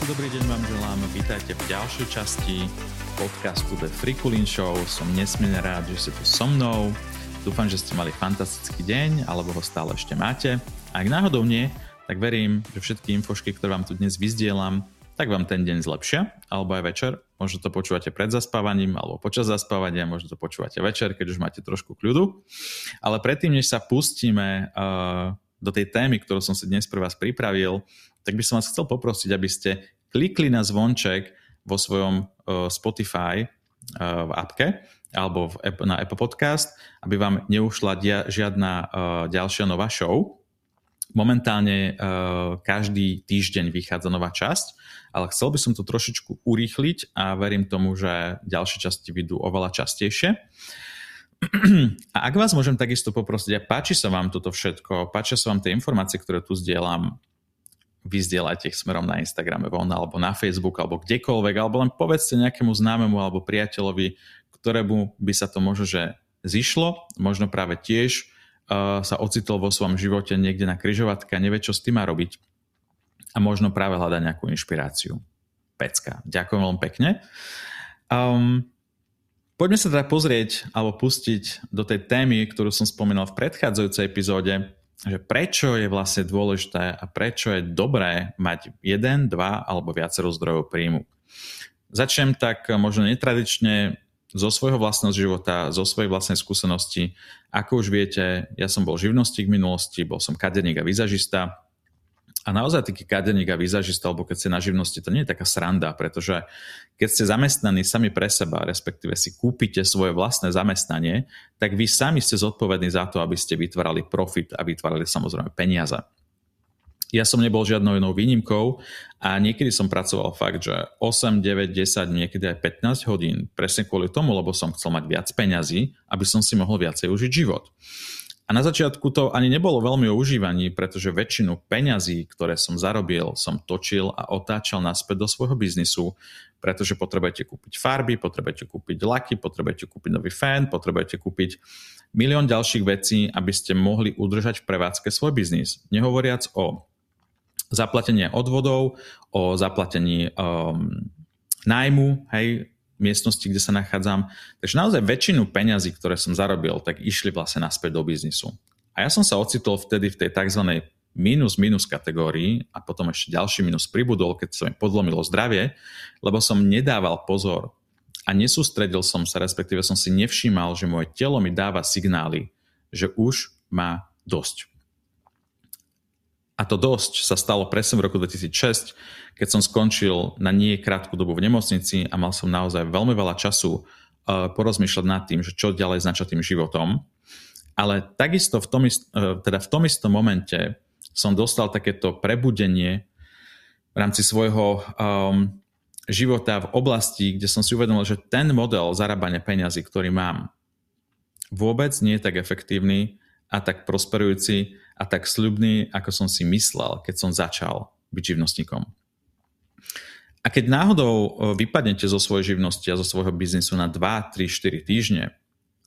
Krásny dobrý deň vám želám. Vítajte v ďalšej časti podcastu The Frikulin Show. Som nesmierne rád, že ste tu so mnou. Dúfam, že ste mali fantastický deň, alebo ho stále ešte máte. Ak náhodou nie, tak verím, že všetky infošky, ktoré vám tu dnes vyzdielam, tak vám ten deň zlepšia, alebo aj večer. Možno to počúvate pred zaspávaním, alebo počas zaspávania, možno to počúvate večer, keď už máte trošku kľudu. Ale predtým, než sa pustíme uh, do tej témy, ktorú som si dnes pre vás pripravil, tak by som vás chcel poprosiť, aby ste klikli na zvonček vo svojom uh, Spotify uh, v appke alebo na Apple Podcast, aby vám neušla žiadna uh, ďalšia nová show. Momentálne každý týždeň vychádza nová časť, ale chcel by som to trošičku urýchliť a verím tomu, že ďalšie časti vidú oveľa častejšie. A ak vás môžem takisto poprosiť, a páči sa vám toto všetko, páčia sa vám tie informácie, ktoré tu zdieľam, vyzdielajte ich smerom na Instagrame von, alebo na Facebook, alebo kdekoľvek, alebo len povedzte nejakému známemu alebo priateľovi, ktorému by sa to možno, že zišlo, možno práve tiež uh, sa ocitol vo svojom živote niekde na kryžovatke a nevie, čo s tým má robiť. A možno práve hľada nejakú inšpiráciu. Pecka. Ďakujem veľmi pekne. Um, poďme sa teda pozrieť alebo pustiť do tej témy, ktorú som spomínal v predchádzajúcej epizóde, že prečo je vlastne dôležité a prečo je dobré mať jeden, dva alebo viacero zdrojov príjmu. Začnem tak možno netradične zo svojho vlastného života, zo svojej vlastnej skúsenosti. Ako už viete, ja som bol živnostník v minulosti, bol som kaderník a vizažista, a naozaj taký kadeník a výzažista, alebo keď ste na živnosti, to nie je taká sranda, pretože keď ste zamestnaní sami pre seba, respektíve si kúpite svoje vlastné zamestnanie, tak vy sami ste zodpovední za to, aby ste vytvárali profit a vytvárali samozrejme peniaze. Ja som nebol žiadnou inou výnimkou a niekedy som pracoval fakt, že 8, 9, 10, niekedy aj 15 hodín, presne kvôli tomu, lebo som chcel mať viac peňazí, aby som si mohol viacej užiť život. A na začiatku to ani nebolo veľmi o užívaní, pretože väčšinu peňazí, ktoré som zarobil, som točil a otáčal naspäť do svojho biznisu, pretože potrebujete kúpiť farby, potrebujete kúpiť laky, potrebujete kúpiť nový fén, potrebujete kúpiť milión ďalších vecí, aby ste mohli udržať v prevádzke svoj biznis. Nehovoriac o zaplatení odvodov, o zaplatení um, nájmu, hej, miestnosti, kde sa nachádzam. Takže naozaj väčšinu peňazí, ktoré som zarobil, tak išli vlastne naspäť do biznisu. A ja som sa ocitol vtedy v tej tzv. minus-minus kategórii a potom ešte ďalší minus pribudol, keď sa mi podlomilo zdravie, lebo som nedával pozor a nesústredil som sa, respektíve som si nevšímal, že moje telo mi dáva signály, že už má dosť. A to dosť sa stalo presne v roku 2006, keď som skončil na nie krátku dobu v nemocnici a mal som naozaj veľmi veľa času uh, porozmýšľať nad tým, že čo ďalej s tým životom. Ale takisto v tom, uh, teda v tom istom momente som dostal takéto prebudenie v rámci svojho um, života v oblasti, kde som si uvedomil, že ten model zarábania peňazí, ktorý mám, vôbec nie je tak efektívny a tak prosperujúci a tak sľubný, ako som si myslel, keď som začal byť živnostníkom. A keď náhodou e, vypadnete zo svojej živnosti a zo svojho biznisu na 2, 3, 4 týždne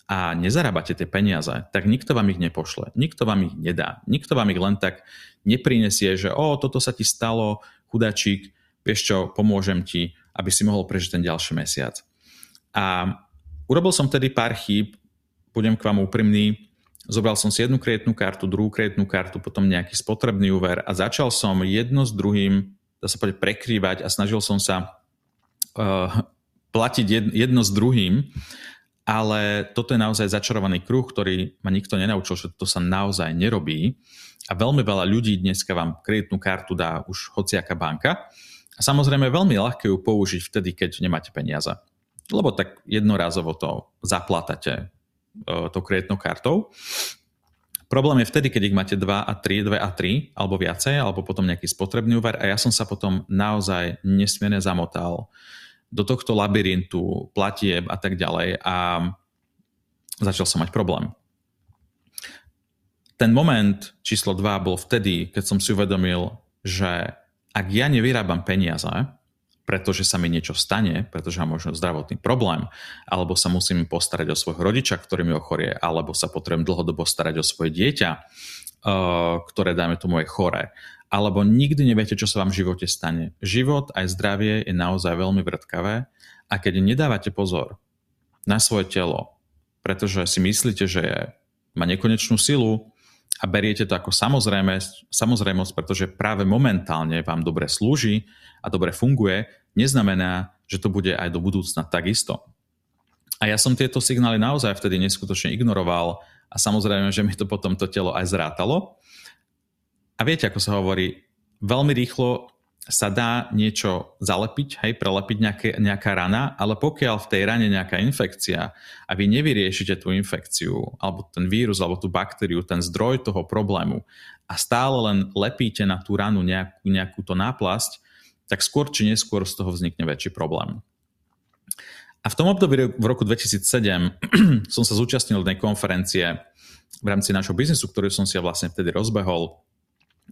a nezarábate tie peniaze, tak nikto vám ich nepošle, nikto vám ich nedá, nikto vám ich len tak neprinesie, že o, toto sa ti stalo, chudačík, vieš čo, pomôžem ti, aby si mohol prežiť ten ďalší mesiac. A urobil som tedy pár chýb, budem k vám úprimný, Zobral som si jednu kreditnú kartu, druhú kreditnú kartu, potom nejaký spotrebný úver a začal som jedno s druhým, dá sa povedať, prekrývať a snažil som sa uh, platiť jedno s druhým, ale toto je naozaj začarovaný kruh, ktorý ma nikto nenaučil, že to sa naozaj nerobí. A veľmi veľa ľudí dneska vám kreditnú kartu dá už hociaká banka. A samozrejme veľmi ľahké ju použiť vtedy, keď nemáte peniaze. Lebo tak jednorázovo to zaplatate tou kreditnou kartou. Problém je vtedy, keď ich máte 2 a 3, 2 a 3, alebo viacej, alebo potom nejaký spotrebný úver a ja som sa potom naozaj nesmierne zamotal do tohto labyrintu platieb a tak ďalej a začal som mať problém. Ten moment číslo 2 bol vtedy, keď som si uvedomil, že ak ja nevyrábam peniaze, pretože sa mi niečo stane, pretože mám možno zdravotný problém, alebo sa musím postarať o svojho rodiča, ktorý mi ochorie, alebo sa potrebujem dlhodobo starať o svoje dieťa, uh, ktoré, dáme tomu, je chore, alebo nikdy neviete, čo sa vám v živote stane. Život aj zdravie je naozaj veľmi vrtkavé a keď nedávate pozor na svoje telo, pretože si myslíte, že má nekonečnú silu a beriete to ako samozrejme, samozrejmosť, pretože práve momentálne vám dobre slúži a dobre funguje, neznamená, že to bude aj do budúcna takisto. A ja som tieto signály naozaj vtedy neskutočne ignoroval a samozrejme, že mi to potom to telo aj zrátalo a viete, ako sa hovorí, veľmi rýchlo sa dá niečo zalepiť, hej, prelepiť nejaké, nejaká rana, ale pokiaľ v tej rane nejaká infekcia a vy nevyriešite tú infekciu, alebo ten vírus, alebo tú baktériu, ten zdroj toho problému a stále len lepíte na tú ranu nejakú, nejakú to náplasť, tak skôr či neskôr z toho vznikne väčší problém. A v tom období v roku 2007 som sa zúčastnil jednej konferencie v rámci našho biznisu, ktorý som si ja vlastne vtedy rozbehol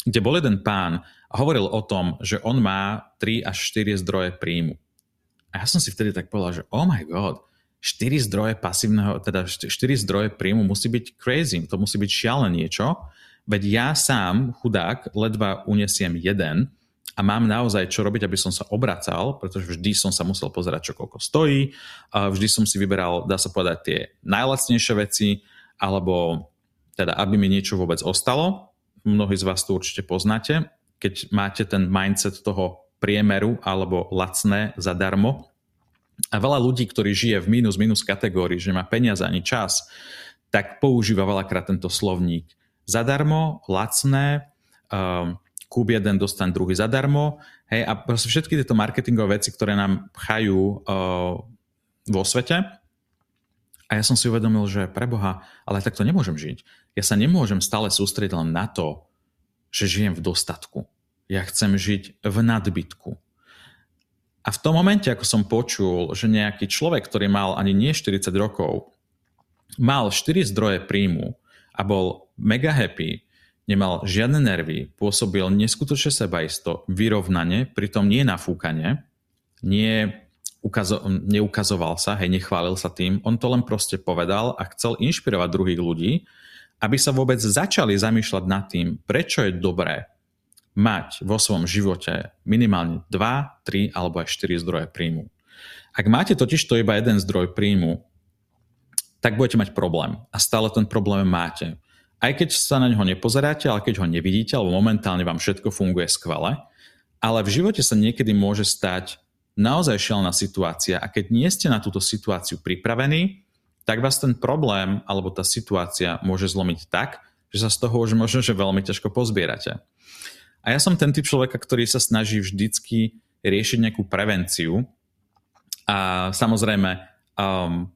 kde bol jeden pán a hovoril o tom, že on má 3 až 4 zdroje príjmu. A ja som si vtedy tak povedal, že oh my god, 4 zdroje pasívneho, teda 4 zdroje príjmu musí byť crazy, to musí byť šialené niečo, veď ja sám, chudák, ledva unesiem jeden a mám naozaj čo robiť, aby som sa obracal, pretože vždy som sa musel pozerať, čo koľko stojí, a vždy som si vyberal, dá sa povedať, tie najlacnejšie veci, alebo teda, aby mi niečo vôbec ostalo, mnohí z vás to určite poznáte, keď máte ten mindset toho priemeru alebo lacné zadarmo. A veľa ľudí, ktorí žije v minus minus kategórii, že má peniaze ani čas, tak používa veľakrát tento slovník. Zadarmo, lacné, um, kúp jeden, dostan druhý zadarmo. Hej, a proste všetky tieto marketingové veci, ktoré nám pchajú uh, vo svete. A ja som si uvedomil, že preboha, ale takto nemôžem žiť. Ja sa nemôžem stále sústrediť len na to, že žijem v dostatku. Ja chcem žiť v nadbytku. A v tom momente, ako som počul, že nejaký človek, ktorý mal ani nie 40 rokov, mal 4 zdroje príjmu a bol mega happy, nemal žiadne nervy, pôsobil neskutočne sebaisto, vyrovnane, pritom nie nafúkanie, nie ukazo- neukazoval sa, hej, nechválil sa tým, on to len proste povedal a chcel inšpirovať druhých ľudí, aby sa vôbec začali zamýšľať nad tým, prečo je dobré mať vo svojom živote minimálne 2, 3 alebo aj 4 zdroje príjmu. Ak máte totiž to iba jeden zdroj príjmu, tak budete mať problém. A stále ten problém máte. Aj keď sa na neho nepozeráte, ale keď ho nevidíte, alebo momentálne vám všetko funguje skvele, ale v živote sa niekedy môže stať naozaj šialená situácia a keď nie ste na túto situáciu pripravení, tak vás ten problém alebo tá situácia môže zlomiť tak, že sa z toho už možno, že veľmi ťažko pozbierate. A ja som ten typ človeka, ktorý sa snaží vždycky riešiť nejakú prevenciu. A samozrejme, um,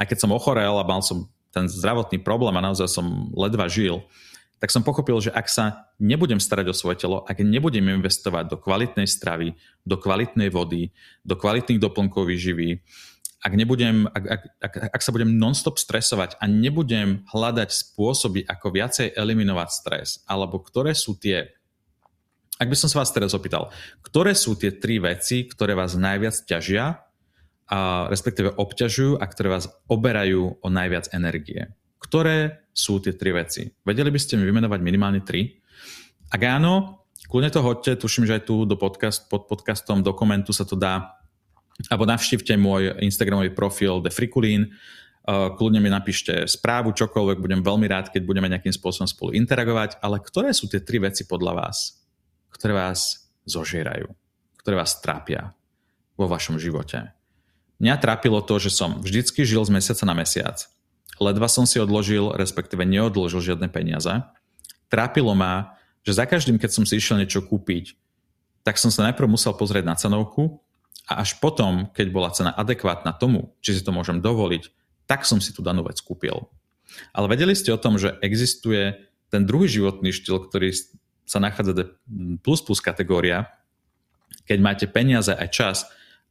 aj keď som ochorel a mal som ten zdravotný problém a naozaj som ledva žil, tak som pochopil, že ak sa nebudem starať o svoje telo, ak nebudem investovať do kvalitnej stravy, do kvalitnej vody, do kvalitných doplnkov výživy, ak, nebudem, ak, ak, ak, ak sa budem nonstop stresovať a nebudem hľadať spôsoby, ako viacej eliminovať stres, alebo ktoré sú tie, ak by som sa vás teraz opýtal, ktoré sú tie tri veci, ktoré vás najviac ťažia, a respektíve obťažujú a ktoré vás oberajú o najviac energie. Ktoré sú tie tri veci? Vedeli by ste mi vymenovať minimálne tri? Ak áno, kľudne to hoďte, tuším, že aj tu do podcast, pod podcastom dokumentu sa to dá alebo navštívte môj Instagramový profil The Frikulín, uh, kľudne mi napíšte správu, čokoľvek, budem veľmi rád, keď budeme nejakým spôsobom spolu interagovať, ale ktoré sú tie tri veci podľa vás, ktoré vás zožierajú, ktoré vás trápia vo vašom živote? Mňa trápilo to, že som vždycky žil z mesiaca na mesiac. Ledva som si odložil, respektíve neodložil žiadne peniaze. Trápilo ma, že za každým, keď som si išiel niečo kúpiť, tak som sa najprv musel pozrieť na cenovku a až potom, keď bola cena adekvátna tomu, či si to môžem dovoliť, tak som si tú danú vec kúpil. Ale vedeli ste o tom, že existuje ten druhý životný štýl, ktorý sa nachádza plus plus kategória, keď máte peniaze aj čas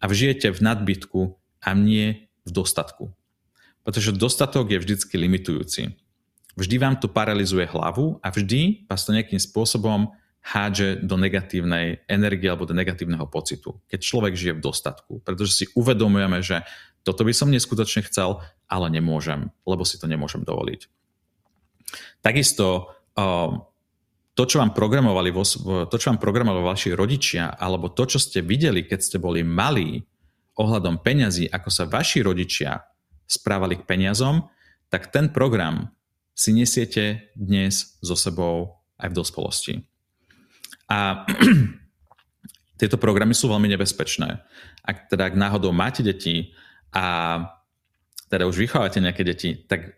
a žijete v nadbytku a nie v dostatku. Pretože dostatok je vždycky limitujúci. Vždy vám to paralizuje hlavu a vždy vás to nejakým spôsobom hádže do negatívnej energie alebo do negatívneho pocitu, keď človek žije v dostatku. Pretože si uvedomujeme, že toto by som neskutočne chcel, ale nemôžem, lebo si to nemôžem dovoliť. Takisto um, to, čo vám programovali, to, čo vám programovali vaši rodičia, alebo to, čo ste videli, keď ste boli malí ohľadom peňazí, ako sa vaši rodičia správali k peniazom, tak ten program si nesiete dnes so sebou aj v dospelosti. A tieto programy sú veľmi nebezpečné. Ak teda ak náhodou máte deti a teda už vychovávate nejaké deti, tak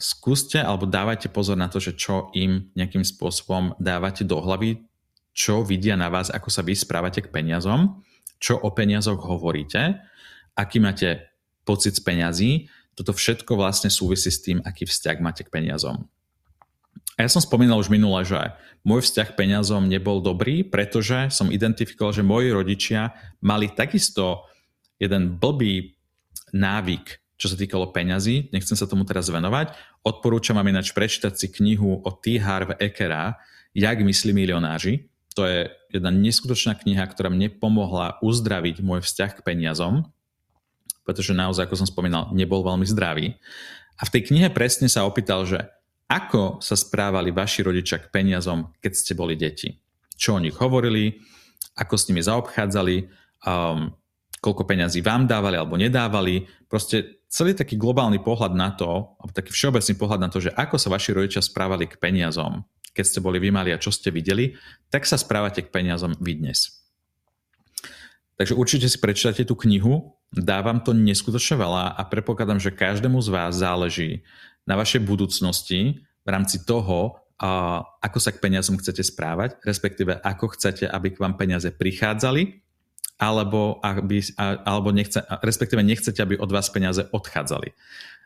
skúste alebo dávajte pozor na to, že čo im nejakým spôsobom dávate do hlavy, čo vidia na vás, ako sa vy správate k peniazom, čo o peniazoch hovoríte, aký máte pocit z peňazí, toto všetko vlastne súvisí s tým, aký vzťah máte k peniazom. A ja som spomínal už minule, že môj vzťah k peniazom nebol dobrý, pretože som identifikoval, že moji rodičia mali takisto jeden blbý návyk, čo sa týkalo peňazí. Nechcem sa tomu teraz venovať. Odporúčam vám ináč prečítať si knihu od T. Harv Ekera Jak myslí milionáři. To je jedna neskutočná kniha, ktorá mne pomohla uzdraviť môj vzťah k peniazom pretože naozaj, ako som spomínal, nebol veľmi zdravý. A v tej knihe presne sa opýtal, že ako sa správali vaši rodičia k peniazom, keď ste boli deti. Čo o nich hovorili, ako s nimi zaobchádzali, um, koľko peňazí vám dávali alebo nedávali. Proste celý taký globálny pohľad na to, alebo taký všeobecný pohľad na to, že ako sa vaši rodičia správali k peniazom, keď ste boli vymali a čo ste videli, tak sa správate k peniazom vy dnes. Takže určite si prečítate tú knihu, dávam to neskutočne veľa a predpokladám, že každému z vás záleží na vašej budúcnosti v rámci toho, ako sa k peniazom chcete správať, respektíve ako chcete, aby k vám peniaze prichádzali, alebo, aby, alebo nechce, respektíve nechcete, aby od vás peniaze odchádzali.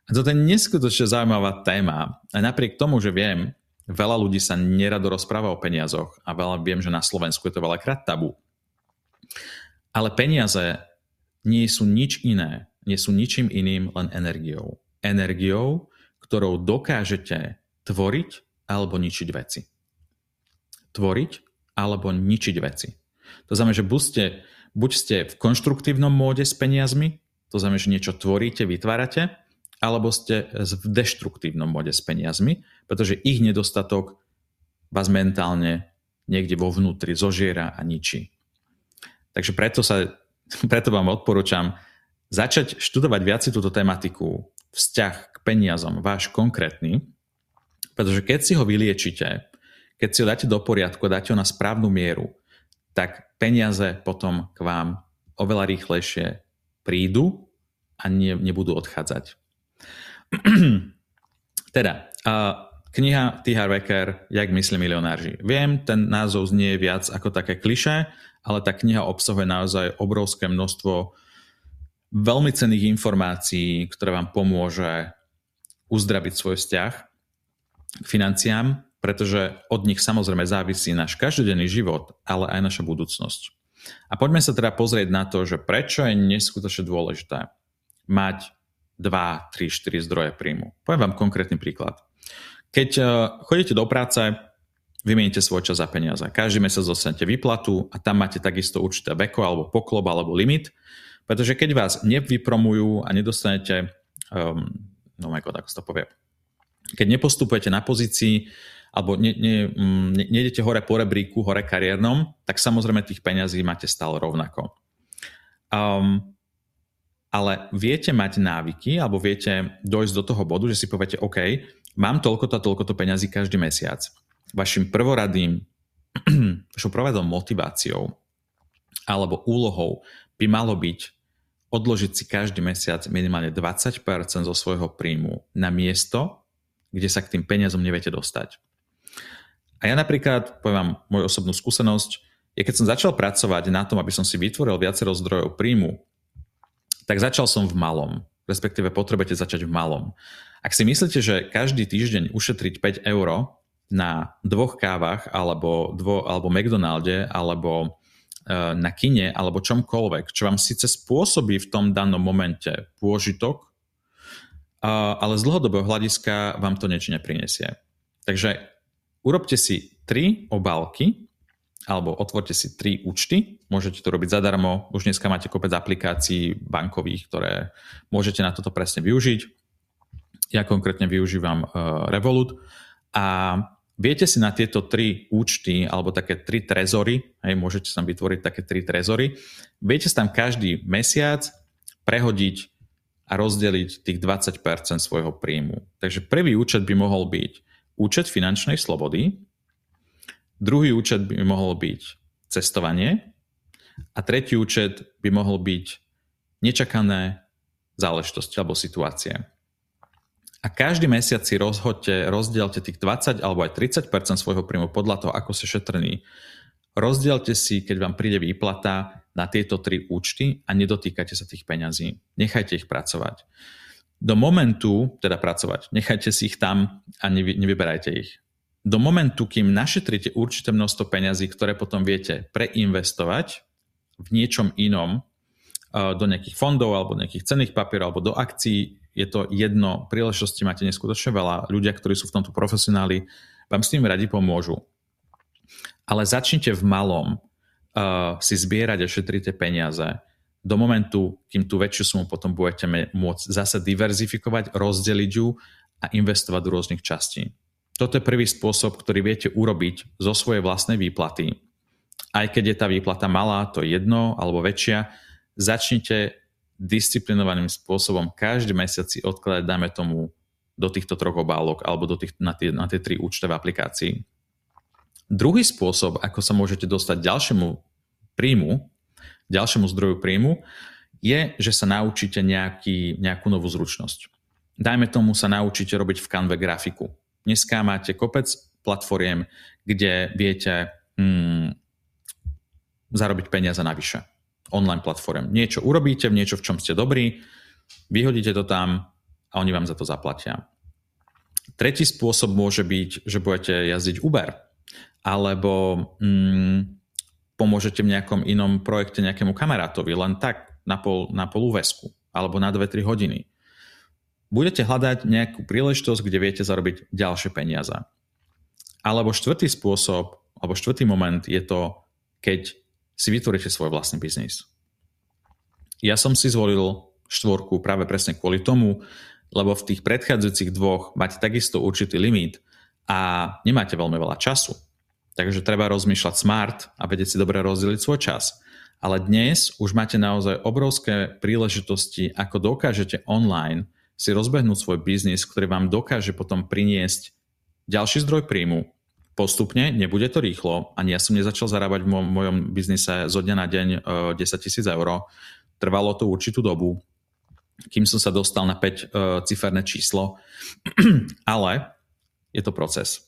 A toto je neskutočne zaujímavá téma. A napriek tomu, že viem, veľa ľudí sa nerado rozpráva o peniazoch a veľa viem, že na Slovensku je to veľakrát tabu. Ale peniaze nie sú nič iné, nie sú ničím iným, len energiou. Energiou, ktorou dokážete tvoriť alebo ničiť veci. Tvoriť alebo ničiť veci. To znamená, že buď ste, buď ste v konštruktívnom móde s peniazmi, to znamená, že niečo tvoríte, vytvárate, alebo ste v deštruktívnom móde s peniazmi, pretože ich nedostatok vás mentálne niekde vo vnútri zožiera a ničí. Takže preto, sa, preto vám odporúčam začať študovať viac túto tematiku, vzťah k peniazom, váš konkrétny, pretože keď si ho vyliečite, keď si ho dáte do poriadku, dáte ho na správnu mieru, tak peniaze potom k vám oveľa rýchlejšie prídu a ne, nebudú odchádzať. teda, kniha T. Harvecker, Jak myslí milionáři. Viem, ten názov znie viac ako také kliše, ale tá kniha obsahuje naozaj obrovské množstvo veľmi cených informácií, ktoré vám pomôže uzdraviť svoj vzťah k financiám, pretože od nich samozrejme závisí náš každodenný život, ale aj naša budúcnosť. A poďme sa teda pozrieť na to, že prečo je neskutočne dôležité mať 2, 3, 4 zdroje príjmu. Poviem vám konkrétny príklad. Keď eh, chodíte do práce, vymieníte svoj čas za peniaze. Každý mesiac dostanete výplatu a tam máte takisto určité veko alebo poklop alebo limit, pretože keď vás nevypromujú a nedostanete, um, no ako sa to povie, keď nepostupujete na pozícii alebo ne, ne, mm, ne, nejdete hore po rebríku, hore kariérnom, tak samozrejme tých peňazí máte stále rovnako. Um, ale viete mať návyky, alebo viete dojsť do toho bodu, že si poviete, OK, mám toľko a toľko peňazí každý mesiac vašim prvoradým, vašou prvoradou motiváciou alebo úlohou by malo byť odložiť si každý mesiac minimálne 20% zo svojho príjmu na miesto, kde sa k tým peniazom neviete dostať. A ja napríklad, poviem vám moju osobnú skúsenosť, je keď som začal pracovať na tom, aby som si vytvoril viacero zdrojov príjmu, tak začal som v malom, respektíve potrebujete začať v malom. Ak si myslíte, že každý týždeň ušetriť 5 eur na dvoch kávach alebo, dvo, alebo McDonalde alebo e, na kine alebo čomkoľvek, čo vám síce spôsobí v tom danom momente pôžitok, ale z dlhodobého hľadiska vám to niečo neprinesie. Takže urobte si tri obálky alebo otvorte si tri účty. Môžete to robiť zadarmo. Už dneska máte kopec aplikácií bankových, ktoré môžete na toto presne využiť. Ja konkrétne využívam uh, Revolut a viete si na tieto tri účty alebo také tri trezory, hej, môžete tam vytvoriť také tri trezory, viete si tam každý mesiac prehodiť a rozdeliť tých 20% svojho príjmu. Takže prvý účet by mohol byť účet finančnej slobody, druhý účet by mohol byť cestovanie a tretí účet by mohol byť nečakané záležitosti alebo situácie. A každý mesiac si rozhodte, rozdielte tých 20 alebo aj 30% svojho príjmu podľa toho, ako ste šetrní. Rozdielte si, keď vám príde výplata na tieto tri účty a nedotýkajte sa tých peňazí. Nechajte ich pracovať. Do momentu, teda pracovať, nechajte si ich tam a nevy, nevyberajte ich. Do momentu, kým našetrite určité množstvo peňazí, ktoré potom viete preinvestovať v niečom inom, do nejakých fondov alebo nejakých cenných papierov alebo do akcií, je to jedno, príležitosti máte neskutočne veľa, ľudia, ktorí sú v tomto profesionáli, vám s tým radi pomôžu. Ale začnite v malom uh, si zbierať a šetrite peniaze do momentu, kým tú väčšiu sumu potom budete môcť zase diverzifikovať, rozdeliť ju a investovať do rôznych častí. Toto je prvý spôsob, ktorý viete urobiť zo svojej vlastnej výplaty. Aj keď je tá výplata malá, to je jedno, alebo väčšia, začnite disciplinovaným spôsobom každý mesiac si odkladať, dáme tomu, do týchto troch obálok alebo do tých, na, tie, na tie tri účte v aplikácii. Druhý spôsob, ako sa môžete dostať ďalšiemu príjmu, ďalšiemu zdroju príjmu, je, že sa naučíte nejaký, nejakú novú zručnosť. Dajme tomu sa naučíte robiť v Canve grafiku. Dneska máte kopec platformiem, kde viete hmm, zarobiť peniaze navyše online platform. Niečo urobíte, niečo, v čom ste dobrí, vyhodíte to tam a oni vám za to zaplatia. Tretí spôsob môže byť, že budete jazdiť Uber, alebo mm, pomôžete v nejakom inom projekte nejakému kamarátovi, len tak na pol, na pol alebo na 2-3 hodiny. Budete hľadať nejakú príležitosť, kde viete zarobiť ďalšie peniaze. Alebo štvrtý spôsob, alebo štvrtý moment je to, keď si vytvoríte svoj vlastný biznis. Ja som si zvolil štvorku práve presne kvôli tomu, lebo v tých predchádzajúcich dvoch máte takisto určitý limit a nemáte veľmi veľa času. Takže treba rozmýšľať smart a vedieť si dobre rozdeliť svoj čas. Ale dnes už máte naozaj obrovské príležitosti, ako dokážete online si rozbehnúť svoj biznis, ktorý vám dokáže potom priniesť ďalší zdroj príjmu, postupne, nebude to rýchlo, ani ja som nezačal zarábať v mojom biznise zo dňa na deň 10 e, tisíc eur. Trvalo to určitú dobu, kým som sa dostal na 5 e, číslo, ale je to proces.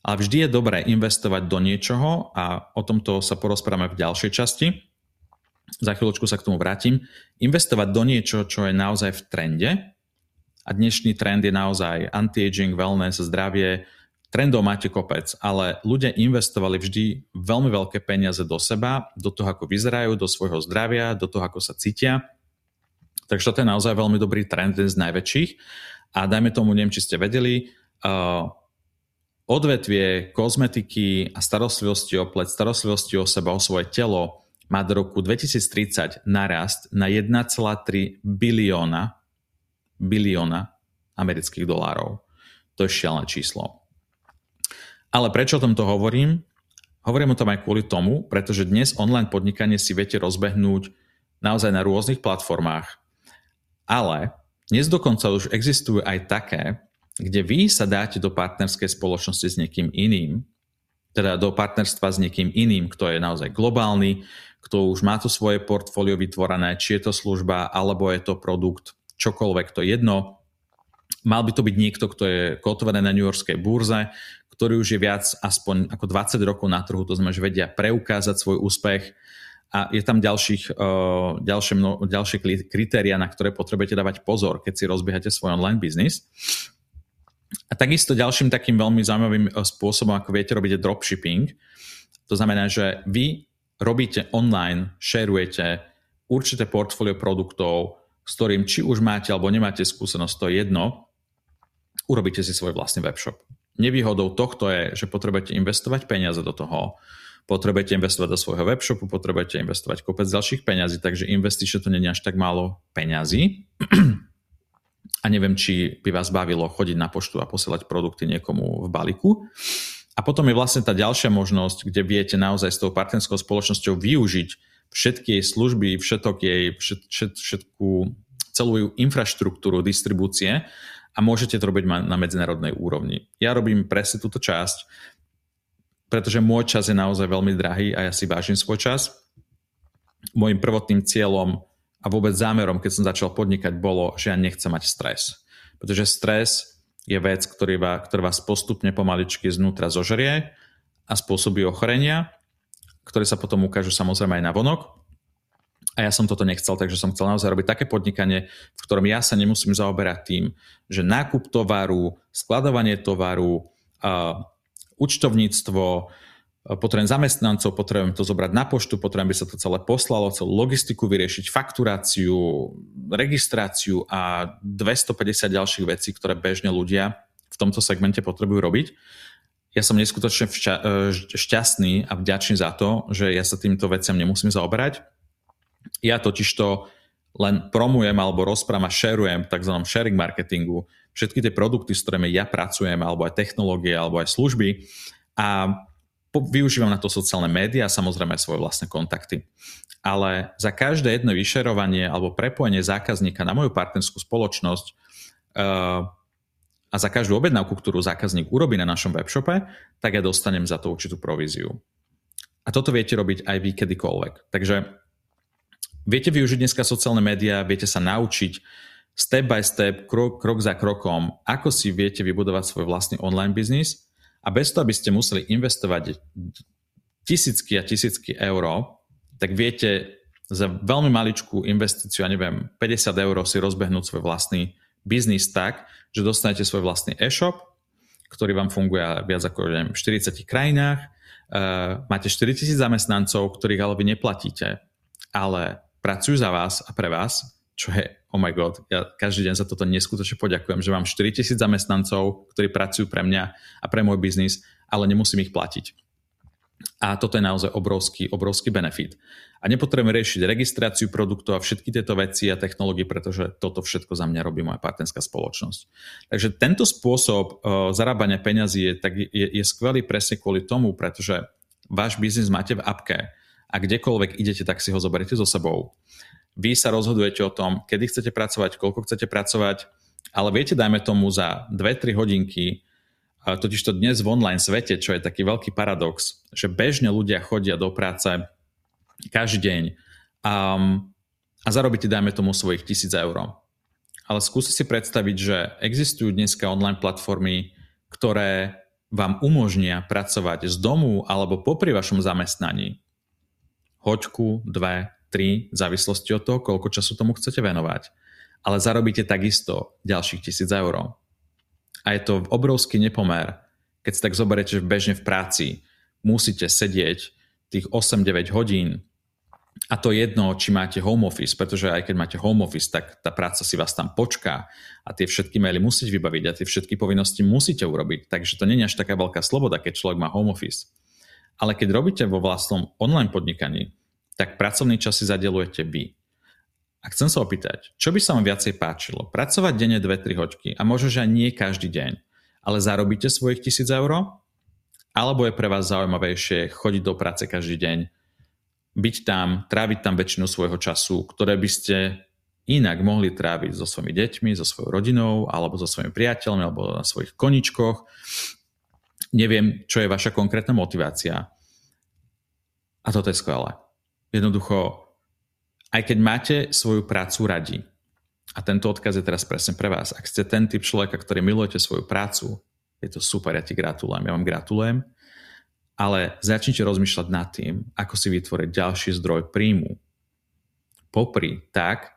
Ale vždy je dobré investovať do niečoho a o tomto sa porozprávame v ďalšej časti. Za chvíľočku sa k tomu vrátim. Investovať do niečoho, čo je naozaj v trende. A dnešný trend je naozaj anti-aging, wellness, zdravie, Trendov máte kopec, ale ľudia investovali vždy veľmi veľké peniaze do seba, do toho, ako vyzerajú, do svojho zdravia, do toho, ako sa cítia. Takže to je naozaj veľmi dobrý trend, jeden z najväčších. A dajme tomu, neviem, či ste vedeli, uh, odvetvie kozmetiky a starostlivosti o pleť, starostlivosti o seba, o svoje telo má do roku 2030 narast na 1,3 bilióna bilióna amerických dolárov. To je šialené číslo. Ale prečo o tomto hovorím? Hovorím o tom aj kvôli tomu, pretože dnes online podnikanie si viete rozbehnúť naozaj na rôznych platformách. Ale dnes dokonca už existujú aj také, kde vy sa dáte do partnerskej spoločnosti s niekým iným, teda do partnerstva s niekým iným, kto je naozaj globálny, kto už má to svoje portfólio vytvorené, či je to služba, alebo je to produkt, čokoľvek, to jedno. Mal by to byť niekto, kto je kotovaný na New Yorkskej burze, ktorý už je viac aspoň ako 20 rokov na trhu, to znamená, že vedia preukázať svoj úspech a je tam ďalších, uh, ďalšie, mno, ďalšie kritéria, na ktoré potrebujete dávať pozor, keď si rozbiehate svoj online biznis. A takisto ďalším takým veľmi zaujímavým uh, spôsobom, ako viete robiť, je dropshipping. To znamená, že vy robíte online, šerujete určité portfólio produktov, s ktorým či už máte alebo nemáte skúsenosť, to je jedno, urobíte si svoj vlastný webshop. Nevýhodou tohto je, že potrebujete investovať peniaze do toho, potrebujete investovať do svojho webshopu, potrebujete investovať kopec ďalších peňazí, takže investície to nie je až tak málo peňazí. a neviem, či by vás bavilo chodiť na poštu a posielať produkty niekomu v balíku. A potom je vlastne tá ďalšia možnosť, kde viete naozaj s tou partnerskou spoločnosťou využiť všetky jej služby, všetok jej, všet, všet, všetku celú infraštruktúru distribúcie a môžete to robiť na medzinárodnej úrovni. Ja robím presne túto časť, pretože môj čas je naozaj veľmi drahý a ja si vážim svoj čas. Môjim prvotným cieľom a vôbec zámerom, keď som začal podnikať, bolo, že ja nechcem mať stres. Pretože stres je vec, ktorá vás postupne pomaličky znútra zožerie a spôsobí ochorenia, ktoré sa potom ukážu samozrejme aj na vonok. A ja som toto nechcel, takže som chcel naozaj robiť také podnikanie, v ktorom ja sa nemusím zaoberať tým, že nákup tovaru, skladovanie tovaru, účtovníctvo, potrebujem zamestnancov, potrebujem to zobrať na poštu, potrebujem, aby sa to celé poslalo, celú logistiku vyriešiť, fakturáciu, registráciu a 250 ďalších vecí, ktoré bežne ľudia v tomto segmente potrebujú robiť. Ja som neskutočne šťastný a vďačný za to, že ja sa týmto veciam nemusím zaoberať ja totiž to len promujem alebo rozprávam a sharujem v tzv. sharing marketingu všetky tie produkty, s ktorými ja pracujem, alebo aj technológie, alebo aj služby a využívam na to sociálne médiá a samozrejme aj svoje vlastné kontakty. Ale za každé jedno vyšerovanie alebo prepojenie zákazníka na moju partnerskú spoločnosť uh, a za každú objednávku, ktorú zákazník urobí na našom webshope, tak ja dostanem za to určitú províziu. A toto viete robiť aj vy kedykoľvek. Takže Viete využiť dneska sociálne médiá, viete sa naučiť step by step, krok, krok za krokom, ako si viete vybudovať svoj vlastný online biznis a bez toho, aby ste museli investovať tisícky a tisícky eur, tak viete za veľmi maličkú investíciu, ja neviem, 50 eur si rozbehnúť svoj vlastný biznis tak, že dostanete svoj vlastný e-shop, ktorý vám funguje viac ako neviem, v 40 krajinách, uh, máte 4000 zamestnancov, ktorých ale vy neplatíte, ale pracujú za vás a pre vás, čo je, oh my god, ja každý deň za toto neskutočne poďakujem, že mám 4000 zamestnancov, ktorí pracujú pre mňa a pre môj biznis, ale nemusím ich platiť. A toto je naozaj obrovský, obrovský benefit. A nepotrebujem riešiť registráciu produktov a všetky tieto veci a technológie, pretože toto všetko za mňa robí moja partnerská spoločnosť. Takže tento spôsob uh, zarábania peňazí je, tak je, je skvelý presne kvôli tomu, pretože váš biznis máte v apke a kdekoľvek idete, tak si ho zoberiete so sebou. Vy sa rozhodujete o tom, kedy chcete pracovať, koľko chcete pracovať, ale viete, dajme tomu za 2-3 hodinky, totiž to dnes v online svete, čo je taký veľký paradox, že bežne ľudia chodia do práce každý deň um, a zarobíte, dajme tomu, svojich 1000 eur. Ale skúste si predstaviť, že existujú dneska online platformy, ktoré vám umožnia pracovať z domu alebo popri vašom zamestnaní hoďku, dve, tri, v závislosti od toho, koľko času tomu chcete venovať. Ale zarobíte takisto ďalších tisíc eur. A je to obrovský nepomer, keď si tak zoberiete, že bežne v práci musíte sedieť tých 8-9 hodín a to jedno, či máte home office, pretože aj keď máte home office, tak tá práca si vás tam počká a tie všetky maily musíte vybaviť a tie všetky povinnosti musíte urobiť. Takže to nie je až taká veľká sloboda, keď človek má home office. Ale keď robíte vo vlastnom online podnikaní, tak pracovný čas si zadelujete vy. A chcem sa opýtať, čo by sa vám viacej páčilo? Pracovať denne 2-3 hoďky a možno, že aj nie každý deň, ale zarobíte svojich 1000 eur? Alebo je pre vás zaujímavejšie chodiť do práce každý deň, byť tam, tráviť tam väčšinu svojho času, ktoré by ste inak mohli tráviť so svojimi deťmi, so svojou rodinou, alebo so svojimi priateľmi, alebo na svojich koničkoch. Neviem, čo je vaša konkrétna motivácia. A toto je skvelé. Jednoducho, aj keď máte svoju prácu radi, a tento odkaz je teraz presne pre vás, ak ste ten typ človeka, ktorý milujete svoju prácu, je to super, ja ti gratulujem, ja vám gratulujem, ale začnite rozmýšľať nad tým, ako si vytvoriť ďalší zdroj príjmu. Popri tak,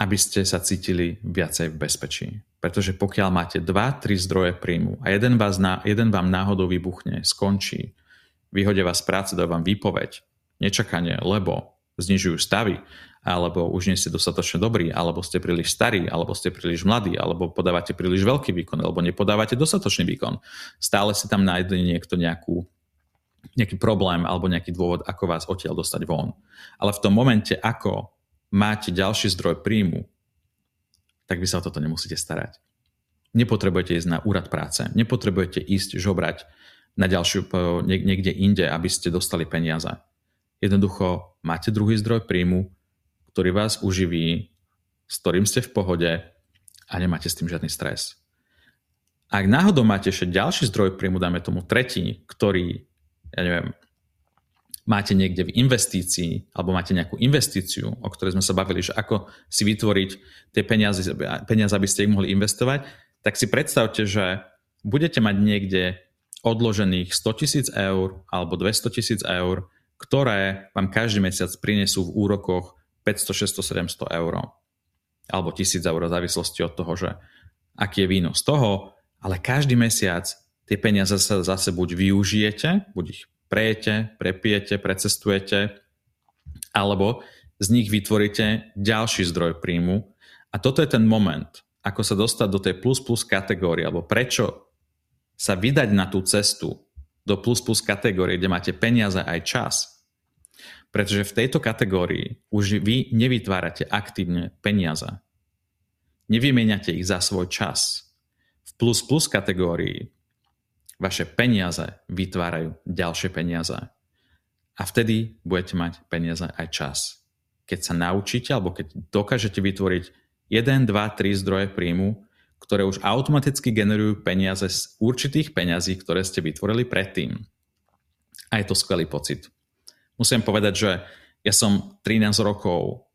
aby ste sa cítili viacej v bezpečí. Pretože pokiaľ máte 2-3 zdroje príjmu a jeden, vás na, jeden vám náhodou vybuchne, skončí, vyhodia vás práce, dajú vám výpoveď, nečakanie, lebo znižujú stavy, alebo už nie ste dostatočne dobrí, alebo ste príliš starí, alebo ste príliš mladí, alebo podávate príliš veľký výkon, alebo nepodávate dostatočný výkon. Stále si tam nájde niekto nejakú, nejaký problém alebo nejaký dôvod, ako vás odtiaľ dostať von. Ale v tom momente, ako máte ďalší zdroj príjmu, tak vy sa o toto nemusíte starať. Nepotrebujete ísť na úrad práce, nepotrebujete ísť žobrať na ďalšiu, niekde inde, aby ste dostali peniaze. Jednoducho máte druhý zdroj príjmu, ktorý vás uživí, s ktorým ste v pohode a nemáte s tým žiadny stres. Ak náhodou máte ešte ďalší zdroj príjmu, dáme tomu tretí, ktorý, ja neviem, máte niekde v investícii, alebo máte nejakú investíciu, o ktorej sme sa bavili, že ako si vytvoriť tie peniaze, peniaze aby ste ich mohli investovať, tak si predstavte, že budete mať niekde odložených 100 tisíc eur alebo 200 tisíc eur, ktoré vám každý mesiac prinesú v úrokoch 500, 600, 700 eur. Alebo 1000 eur v závislosti od toho, že aký je výnos toho, ale každý mesiac tie peniaze sa zase buď využijete, buď ich prejete, prepijete, precestujete, alebo z nich vytvoríte ďalší zdroj príjmu. A toto je ten moment, ako sa dostať do tej plus plus kategórie, alebo prečo sa vydať na tú cestu do plus plus kategórie, kde máte peniaze aj čas. Pretože v tejto kategórii už vy nevytvárate aktívne peniaze. Nevymeniate ich za svoj čas. V plus plus kategórii vaše peniaze vytvárajú ďalšie peniaze. A vtedy budete mať peniaze aj čas. Keď sa naučíte, alebo keď dokážete vytvoriť 1, 2, 3 zdroje príjmu, ktoré už automaticky generujú peniaze z určitých peňazí, ktoré ste vytvorili predtým. A je to skvelý pocit. Musím povedať, že ja som 13 rokov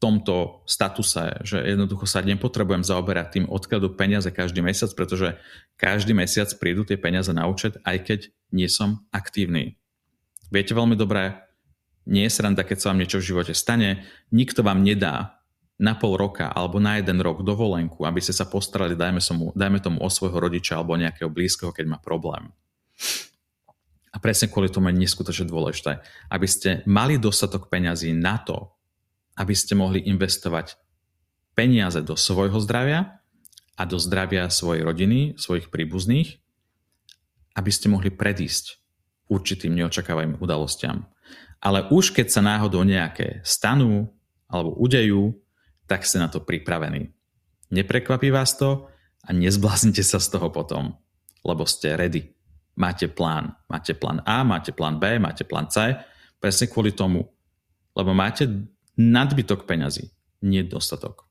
tomto statuse, že jednoducho sa nepotrebujem zaoberať tým, odkiaľ peniaze každý mesiac, pretože každý mesiac prídu tie peniaze na účet, aj keď nie som aktívny. Viete veľmi dobre, nie je sranda, keď sa vám niečo v živote stane, nikto vám nedá na pol roka alebo na jeden rok dovolenku, aby ste sa postarali, dajme, somu, dajme tomu o svojho rodiča alebo nejakého blízkeho, keď má problém. A presne kvôli tomu je neskutočne dôležité, aby ste mali dostatok peňazí na to, aby ste mohli investovať peniaze do svojho zdravia a do zdravia svojej rodiny, svojich príbuzných, aby ste mohli predísť určitým neočakávaným udalostiam. Ale už keď sa náhodou nejaké stanú alebo udejú, tak ste na to pripravení. Neprekvapí vás to a nezbláznite sa z toho potom, lebo ste ready. Máte plán. Máte plán A, máte plán B, máte plán C, presne kvôli tomu, lebo máte nadbytok peňazí, nie dostatok.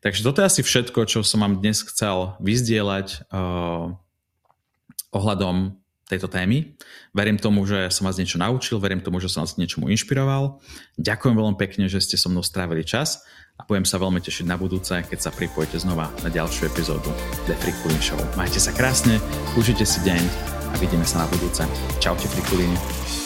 Takže toto je asi všetko, čo som vám dnes chcel vyzdieľať uh, ohľadom tejto témy. Verím tomu, že som vás niečo naučil, verím tomu, že som vás niečomu inšpiroval. Ďakujem veľmi pekne, že ste so mnou strávili čas a budem sa veľmi tešiť na budúce, keď sa pripojíte znova na ďalšiu epizódu The Frikulín Show. Majte sa krásne, užite si deň a vidíme sa na budúce. Čaute Frikulíny.